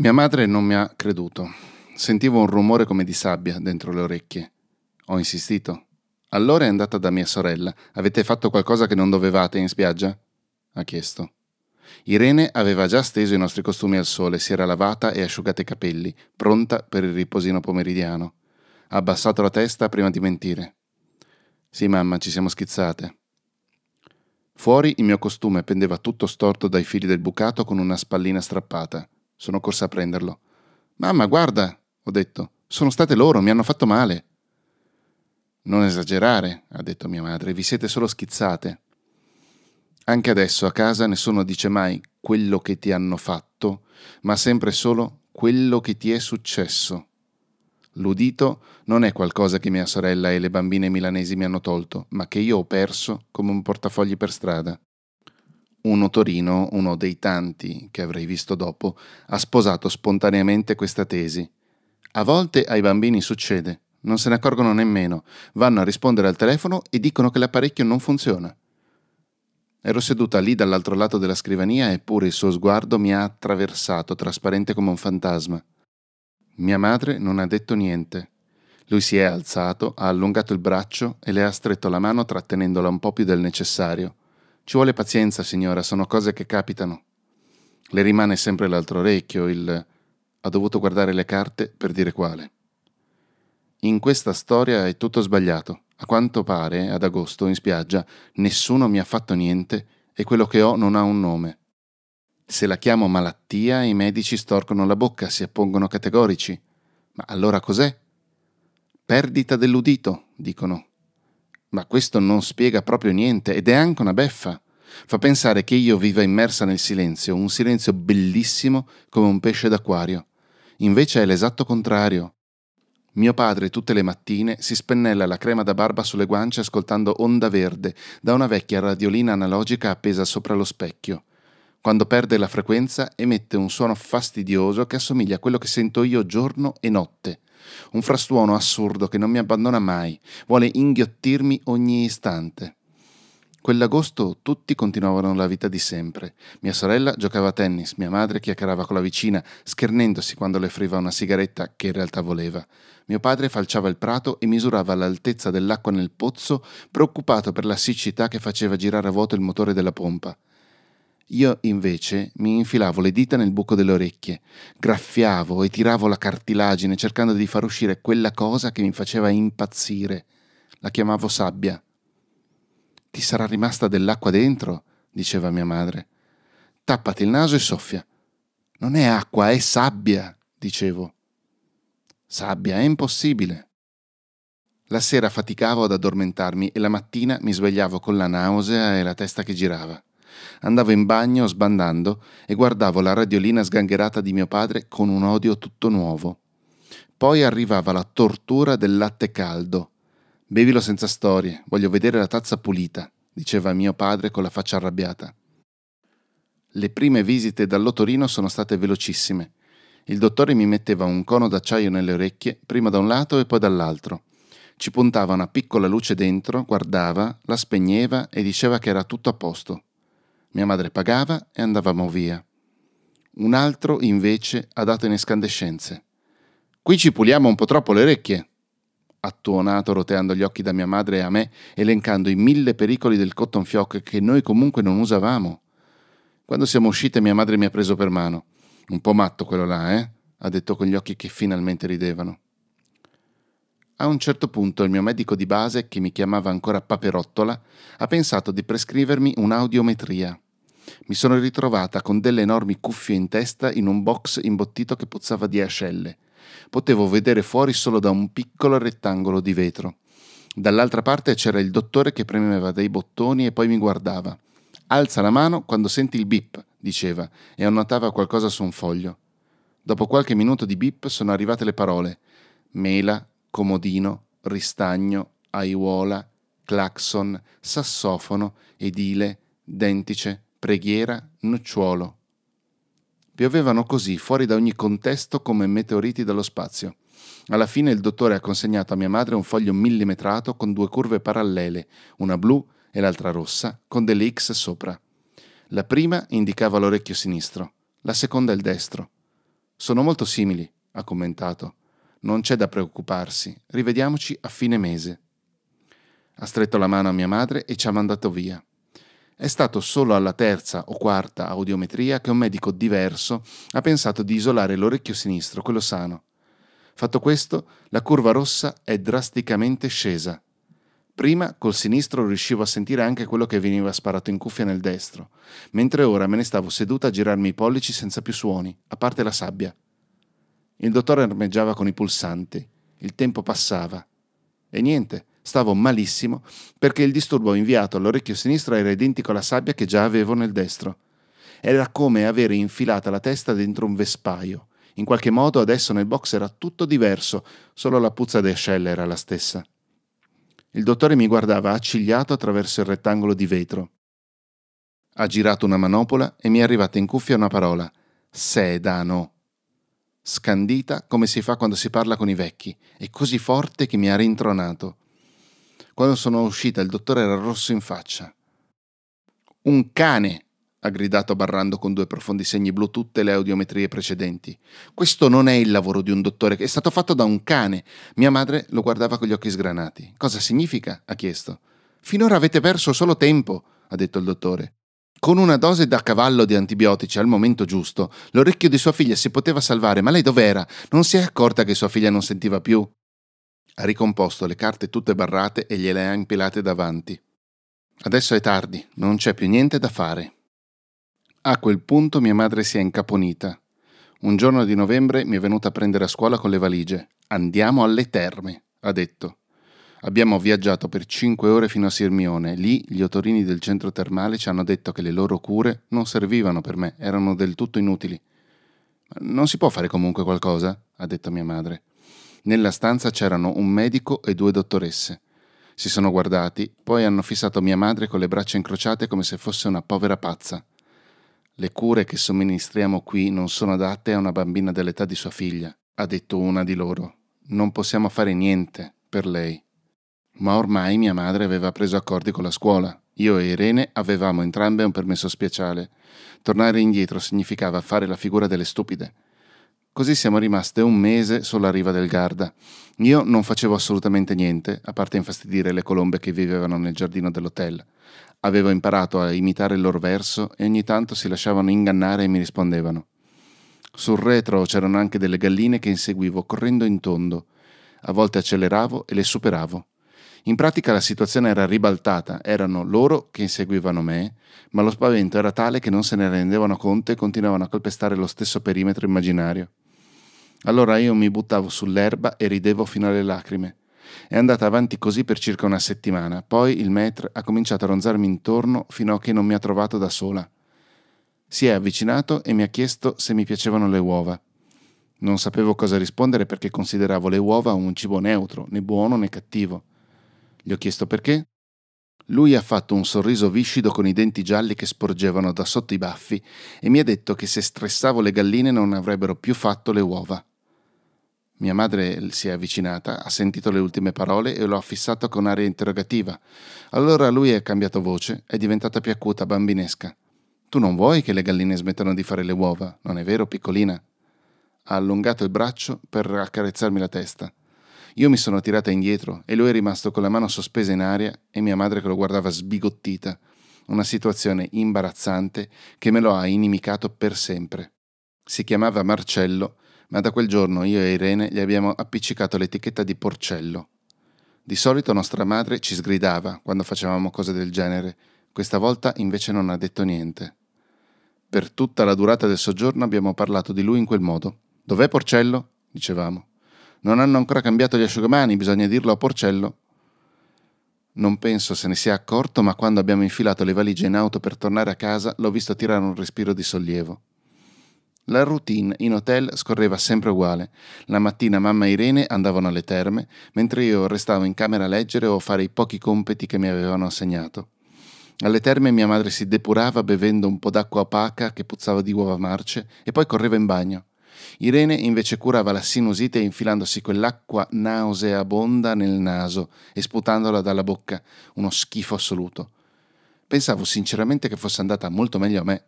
Mia madre non mi ha creduto. Sentivo un rumore come di sabbia dentro le orecchie. Ho insistito. Allora è andata da mia sorella. Avete fatto qualcosa che non dovevate in spiaggia? ha chiesto. Irene aveva già steso i nostri costumi al sole, si era lavata e asciugata i capelli, pronta per il riposino pomeridiano. Ha abbassato la testa prima di mentire. Sì, mamma, ci siamo schizzate. Fuori il mio costume pendeva tutto storto dai fili del bucato con una spallina strappata. Sono corsa a prenderlo. Mamma, guarda, ho detto, sono state loro, mi hanno fatto male. Non esagerare, ha detto mia madre, vi siete solo schizzate. Anche adesso a casa nessuno dice mai quello che ti hanno fatto, ma sempre solo quello che ti è successo. L'udito non è qualcosa che mia sorella e le bambine milanesi mi hanno tolto, ma che io ho perso come un portafogli per strada. Un notorino, uno dei tanti che avrei visto dopo, ha sposato spontaneamente questa tesi. A volte ai bambini succede, non se ne accorgono nemmeno, vanno a rispondere al telefono e dicono che l'apparecchio non funziona. Ero seduta lì dall'altro lato della scrivania eppure il suo sguardo mi ha attraversato, trasparente come un fantasma. Mia madre non ha detto niente. Lui si è alzato, ha allungato il braccio e le ha stretto la mano trattenendola un po' più del necessario. Ci vuole pazienza, signora, sono cose che capitano. Le rimane sempre l'altro orecchio, il... ha dovuto guardare le carte per dire quale. In questa storia è tutto sbagliato. A quanto pare, ad agosto, in spiaggia, nessuno mi ha fatto niente e quello che ho non ha un nome. Se la chiamo malattia, i medici storcono la bocca, si appongono categorici. Ma allora cos'è? Perdita dell'udito, dicono. Ma questo non spiega proprio niente ed è anche una beffa. Fa pensare che io viva immersa nel silenzio, un silenzio bellissimo come un pesce d'acquario. Invece è l'esatto contrario. Mio padre tutte le mattine si spennella la crema da barba sulle guance ascoltando Onda Verde da una vecchia radiolina analogica appesa sopra lo specchio. Quando perde la frequenza emette un suono fastidioso che assomiglia a quello che sento io giorno e notte. Un frastuono assurdo che non mi abbandona mai, vuole inghiottirmi ogni istante. Quell'agosto tutti continuavano la vita di sempre. Mia sorella giocava a tennis, mia madre chiacchierava con la vicina, schernendosi quando le offriva una sigaretta che in realtà voleva. Mio padre falciava il prato e misurava l'altezza dell'acqua nel pozzo, preoccupato per la siccità che faceva girare a vuoto il motore della pompa. Io invece mi infilavo le dita nel buco delle orecchie, graffiavo e tiravo la cartilagine cercando di far uscire quella cosa che mi faceva impazzire. La chiamavo sabbia. Ti sarà rimasta dell'acqua dentro, diceva mia madre. Tappati il naso e soffia. Non è acqua, è sabbia, dicevo. Sabbia, è impossibile. La sera faticavo ad addormentarmi e la mattina mi svegliavo con la nausea e la testa che girava. Andavo in bagno sbandando e guardavo la radiolina sgangherata di mio padre con un odio tutto nuovo. Poi arrivava la tortura del latte caldo, Bevilo senza storie, voglio vedere la tazza pulita, diceva mio padre con la faccia arrabbiata. Le prime visite dall'otorino sono state velocissime. Il dottore mi metteva un cono d'acciaio nelle orecchie, prima da un lato e poi dall'altro. Ci puntava una piccola luce dentro, guardava, la spegneva e diceva che era tutto a posto. Mia madre pagava e andavamo via. Un altro, invece, ha dato in escandescenze. Qui ci puliamo un po' troppo le orecchie, attuonato roteando gli occhi da mia madre e a me, elencando i mille pericoli del cotton fioc che noi comunque non usavamo. Quando siamo uscite mia madre mi ha preso per mano. Un po' matto quello là, eh? ha detto con gli occhi che finalmente ridevano. A un certo punto il mio medico di base, che mi chiamava ancora Paperottola, ha pensato di prescrivermi un'audiometria. Mi sono ritrovata con delle enormi cuffie in testa in un box imbottito che puzzava di ascelle potevo vedere fuori solo da un piccolo rettangolo di vetro. Dall'altra parte c'era il dottore che premeva dei bottoni e poi mi guardava. Alza la mano quando senti il bip, diceva, e annotava qualcosa su un foglio. Dopo qualche minuto di bip sono arrivate le parole mela, comodino, ristagno, aiuola, clacson, sassofono, edile, dentice, preghiera, nocciuolo. Piovevano così fuori da ogni contesto come meteoriti dallo spazio. Alla fine il dottore ha consegnato a mia madre un foglio millimetrato con due curve parallele, una blu e l'altra rossa, con delle X sopra. La prima indicava l'orecchio sinistro, la seconda il destro. Sono molto simili, ha commentato. Non c'è da preoccuparsi, rivediamoci a fine mese. Ha stretto la mano a mia madre e ci ha mandato via. È stato solo alla terza o quarta audiometria che un medico diverso ha pensato di isolare l'orecchio sinistro, quello sano. Fatto questo, la curva rossa è drasticamente scesa. Prima col sinistro riuscivo a sentire anche quello che veniva sparato in cuffia nel destro, mentre ora me ne stavo seduta a girarmi i pollici senza più suoni, a parte la sabbia. Il dottore armeggiava con i pulsanti. Il tempo passava. E niente, stavo malissimo perché il disturbo inviato all'orecchio sinistro era identico alla sabbia che già avevo nel destro. Era come avere infilata la testa dentro un vespaio. In qualche modo adesso nel box era tutto diverso, solo la puzza di ascelle era la stessa. Il dottore mi guardava accigliato attraverso il rettangolo di vetro. Ha girato una manopola e mi è arrivata in cuffia una parola. Sedano. Scandita come si fa quando si parla con i vecchi, e così forte che mi ha rintronato. Quando sono uscita il dottore era rosso in faccia. Un cane! ha gridato barrando con due profondi segni blu tutte le audiometrie precedenti. Questo non è il lavoro di un dottore, è stato fatto da un cane. Mia madre lo guardava con gli occhi sgranati. Cosa significa? ha chiesto. Finora avete perso solo tempo, ha detto il dottore. Con una dose da cavallo di antibiotici al momento giusto, l'orecchio di sua figlia si poteva salvare, ma lei dov'era? Non si è accorta che sua figlia non sentiva più? Ha ricomposto le carte tutte barrate e gliele ha impilate davanti. Adesso è tardi, non c'è più niente da fare. A quel punto mia madre si è incaponita. Un giorno di novembre mi è venuta a prendere a scuola con le valigie. Andiamo alle terme, ha detto. Abbiamo viaggiato per cinque ore fino a Sirmione. Lì gli otorini del centro termale ci hanno detto che le loro cure non servivano per me, erano del tutto inutili. Non si può fare comunque qualcosa? ha detto mia madre. Nella stanza c'erano un medico e due dottoresse. Si sono guardati, poi hanno fissato mia madre con le braccia incrociate come se fosse una povera pazza. Le cure che somministriamo qui non sono adatte a una bambina dell'età di sua figlia, ha detto una di loro. Non possiamo fare niente per lei. Ma ormai mia madre aveva preso accordi con la scuola. Io e Irene avevamo entrambe un permesso speciale. Tornare indietro significava fare la figura delle stupide. Così siamo rimaste un mese sulla riva del Garda. Io non facevo assolutamente niente, a parte infastidire le colombe che vivevano nel giardino dell'hotel. Avevo imparato a imitare il loro verso e ogni tanto si lasciavano ingannare e mi rispondevano. Sul retro c'erano anche delle galline che inseguivo correndo in tondo. A volte acceleravo e le superavo. In pratica la situazione era ribaltata, erano loro che inseguivano me, ma lo spavento era tale che non se ne rendevano conto e continuavano a calpestare lo stesso perimetro immaginario. Allora io mi buttavo sull'erba e ridevo fino alle lacrime. È andata avanti così per circa una settimana, poi il maître ha cominciato a ronzarmi intorno fino a che non mi ha trovato da sola. Si è avvicinato e mi ha chiesto se mi piacevano le uova. Non sapevo cosa rispondere perché consideravo le uova un cibo neutro, né buono né cattivo. Gli ho chiesto perché. Lui ha fatto un sorriso viscido con i denti gialli che sporgevano da sotto i baffi e mi ha detto che se stressavo le galline non avrebbero più fatto le uova. Mia madre si è avvicinata, ha sentito le ultime parole e lo ha fissato con aria interrogativa. Allora lui ha cambiato voce, è diventata più acuta, bambinesca. Tu non vuoi che le galline smettano di fare le uova, non è vero, piccolina? Ha allungato il braccio per accarezzarmi la testa. Io mi sono tirata indietro e lui è rimasto con la mano sospesa in aria e mia madre che lo guardava sbigottita. Una situazione imbarazzante che me lo ha inimicato per sempre. Si chiamava Marcello ma da quel giorno io e Irene gli abbiamo appiccicato l'etichetta di porcello. Di solito nostra madre ci sgridava quando facevamo cose del genere, questa volta invece non ha detto niente. Per tutta la durata del soggiorno abbiamo parlato di lui in quel modo. Dov'è Porcello? dicevamo. Non hanno ancora cambiato gli asciugamani, bisogna dirlo a Porcello. Non penso se ne sia accorto, ma quando abbiamo infilato le valigie in auto per tornare a casa l'ho visto tirare un respiro di sollievo. La routine in hotel scorreva sempre uguale. La mattina mamma e Irene andavano alle terme, mentre io restavo in camera a leggere o a fare i pochi compiti che mi avevano assegnato. Alle terme mia madre si depurava bevendo un po' d'acqua opaca che puzzava di uova marce e poi correva in bagno. Irene invece curava la sinusite infilandosi quell'acqua nauseabonda nel naso e sputandola dalla bocca, uno schifo assoluto. Pensavo sinceramente che fosse andata molto meglio a me.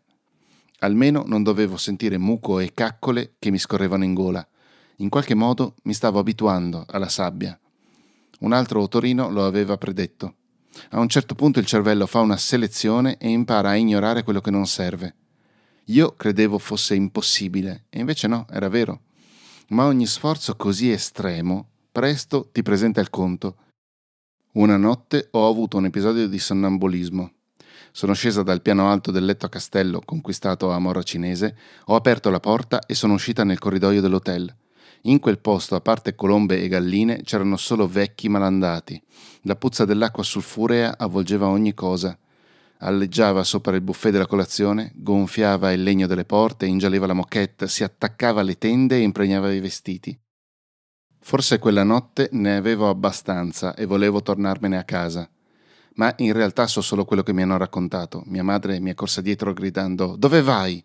Almeno non dovevo sentire muco e caccole che mi scorrevano in gola. In qualche modo mi stavo abituando alla sabbia. Un altro otorino lo aveva predetto. A un certo punto il cervello fa una selezione e impara a ignorare quello che non serve. Io credevo fosse impossibile, e invece no, era vero. Ma ogni sforzo così estremo presto ti presenta il conto. Una notte ho avuto un episodio di sonnambulismo. Sono scesa dal piano alto del letto a castello conquistato a Mora Cinese, ho aperto la porta e sono uscita nel corridoio dell'hotel. In quel posto, a parte colombe e galline, c'erano solo vecchi malandati. La puzza dell'acqua sulfurea avvolgeva ogni cosa. Alleggiava sopra il buffet della colazione, gonfiava il legno delle porte, ingialleva la moquette, si attaccava alle tende e impregnava i vestiti. Forse quella notte ne avevo abbastanza e volevo tornarmene a casa. Ma in realtà so solo quello che mi hanno raccontato. Mia madre mi è corsa dietro gridando Dove vai?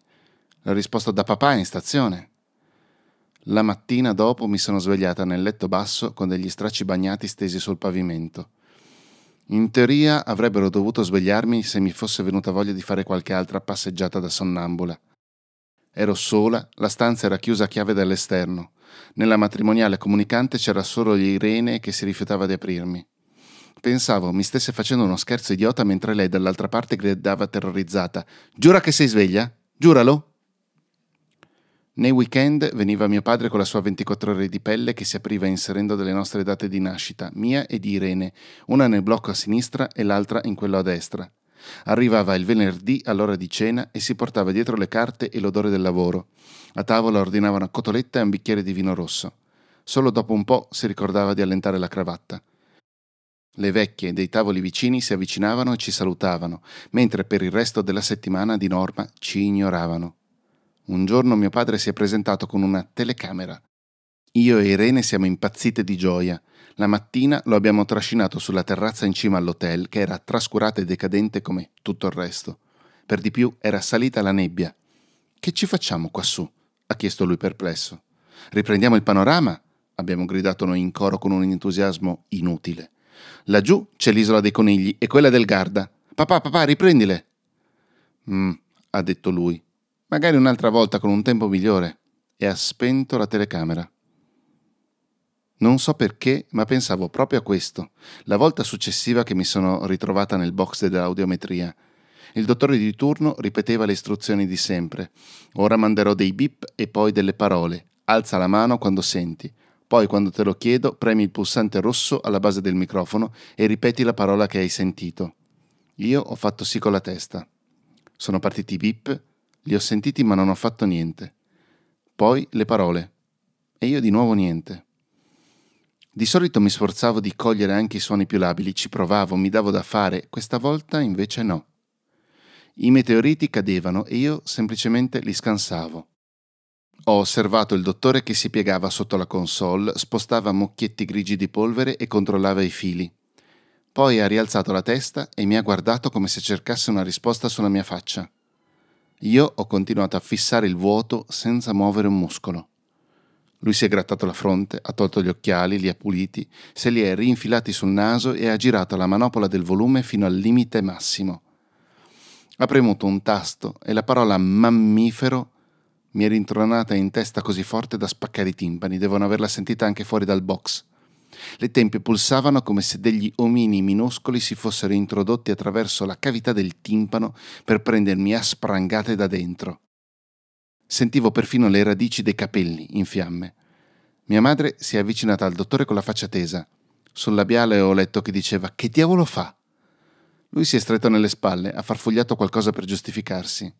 Le ho risposto da papà in stazione. La mattina dopo mi sono svegliata nel letto basso con degli stracci bagnati stesi sul pavimento. In teoria avrebbero dovuto svegliarmi se mi fosse venuta voglia di fare qualche altra passeggiata da sonnambula. Ero sola, la stanza era chiusa a chiave dall'esterno. Nella matrimoniale comunicante c'era solo Irene che si rifiutava di aprirmi. Pensavo mi stesse facendo uno scherzo idiota mentre lei dall'altra parte gridava terrorizzata: Giura che sei sveglia? Giuralo! Nei weekend veniva mio padre con la sua 24 ore di pelle che si apriva inserendo delle nostre date di nascita, mia e di Irene, una nel blocco a sinistra e l'altra in quello a destra. Arrivava il venerdì all'ora di cena e si portava dietro le carte e l'odore del lavoro. A tavola ordinava una cotoletta e un bicchiere di vino rosso. Solo dopo un po' si ricordava di allentare la cravatta. Le vecchie dei tavoli vicini si avvicinavano e ci salutavano, mentre per il resto della settimana di norma ci ignoravano. Un giorno mio padre si è presentato con una telecamera. Io e Irene siamo impazzite di gioia. La mattina lo abbiamo trascinato sulla terrazza in cima all'hotel, che era trascurata e decadente come tutto il resto. Per di più era salita la nebbia. Che ci facciamo quassù? ha chiesto lui perplesso. Riprendiamo il panorama? abbiamo gridato noi in coro con un entusiasmo inutile. Laggiù c'è l'isola dei conigli e quella del Garda. Papà, papà, riprendile. Mm, ha detto lui magari un'altra volta con un tempo migliore, e ha spento la telecamera. Non so perché, ma pensavo proprio a questo, la volta successiva che mi sono ritrovata nel box dell'audiometria. Il dottore di turno ripeteva le istruzioni di sempre. Ora manderò dei bip e poi delle parole. Alza la mano quando senti. Poi, quando te lo chiedo, premi il pulsante rosso alla base del microfono e ripeti la parola che hai sentito. Io ho fatto sì con la testa. Sono partiti i bip li ho sentiti ma non ho fatto niente. Poi le parole. E io di nuovo niente. Di solito mi sforzavo di cogliere anche i suoni più labili, ci provavo, mi davo da fare, questa volta invece no. I meteoriti cadevano e io semplicemente li scansavo. Ho osservato il dottore che si piegava sotto la console, spostava mucchietti grigi di polvere e controllava i fili. Poi ha rialzato la testa e mi ha guardato come se cercasse una risposta sulla mia faccia. Io ho continuato a fissare il vuoto senza muovere un muscolo. Lui si è grattato la fronte, ha tolto gli occhiali, li ha puliti, se li è rinfilati sul naso e ha girato la manopola del volume fino al limite massimo. Ha premuto un tasto e la parola mammifero mi è rintronata in testa così forte da spaccare i timpani. Devono averla sentita anche fuori dal box. Le tempie pulsavano come se degli omini minuscoli si fossero introdotti attraverso la cavità del timpano per prendermi a sprangate da dentro. Sentivo perfino le radici dei capelli in fiamme. Mia madre si è avvicinata al dottore con la faccia tesa. Sul labiale ho letto che diceva Che diavolo fa? Lui si è stretto nelle spalle, ha farfugliato qualcosa per giustificarsi.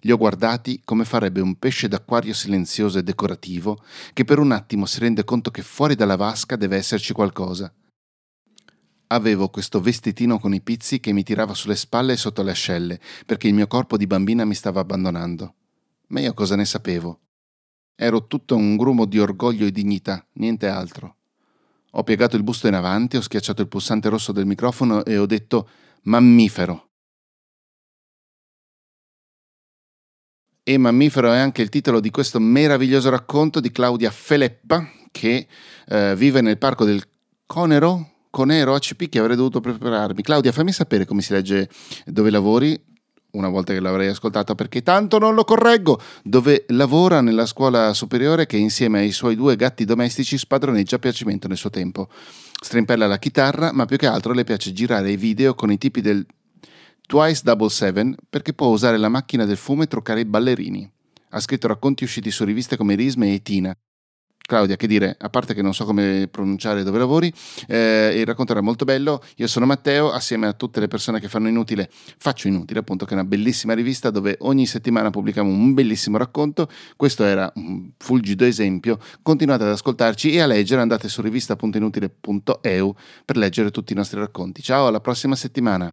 Li ho guardati come farebbe un pesce d'acquario silenzioso e decorativo che per un attimo si rende conto che fuori dalla vasca deve esserci qualcosa. Avevo questo vestitino con i pizzi che mi tirava sulle spalle e sotto le ascelle, perché il mio corpo di bambina mi stava abbandonando. Ma io cosa ne sapevo? Ero tutto un grumo di orgoglio e dignità, niente altro. Ho piegato il busto in avanti, ho schiacciato il pulsante rosso del microfono e ho detto mammifero. E Mammifero è anche il titolo di questo meraviglioso racconto di Claudia Feleppa che eh, vive nel parco del Conero, Conero ACP che avrei dovuto prepararmi. Claudia, fammi sapere come si legge dove lavori, una volta che l'avrei ascoltato perché tanto non lo correggo, dove lavora nella scuola superiore che insieme ai suoi due gatti domestici spadroneggia a piacimento nel suo tempo. Strimpella la chitarra, ma più che altro le piace girare i video con i tipi del Twice Double Seven perché può usare la macchina del fumo e truccare i ballerini. Ha scritto racconti usciti su riviste come Risme e Tina Claudia, che dire, a parte che non so come pronunciare dove lavori, eh, il racconto era molto bello. Io sono Matteo, assieme a tutte le persone che fanno Inutile, faccio Inutile, appunto, che è una bellissima rivista dove ogni settimana pubblichiamo un bellissimo racconto. Questo era un fulgido esempio. Continuate ad ascoltarci e a leggere, andate su rivista.inutile.eu per leggere tutti i nostri racconti. Ciao, alla prossima settimana.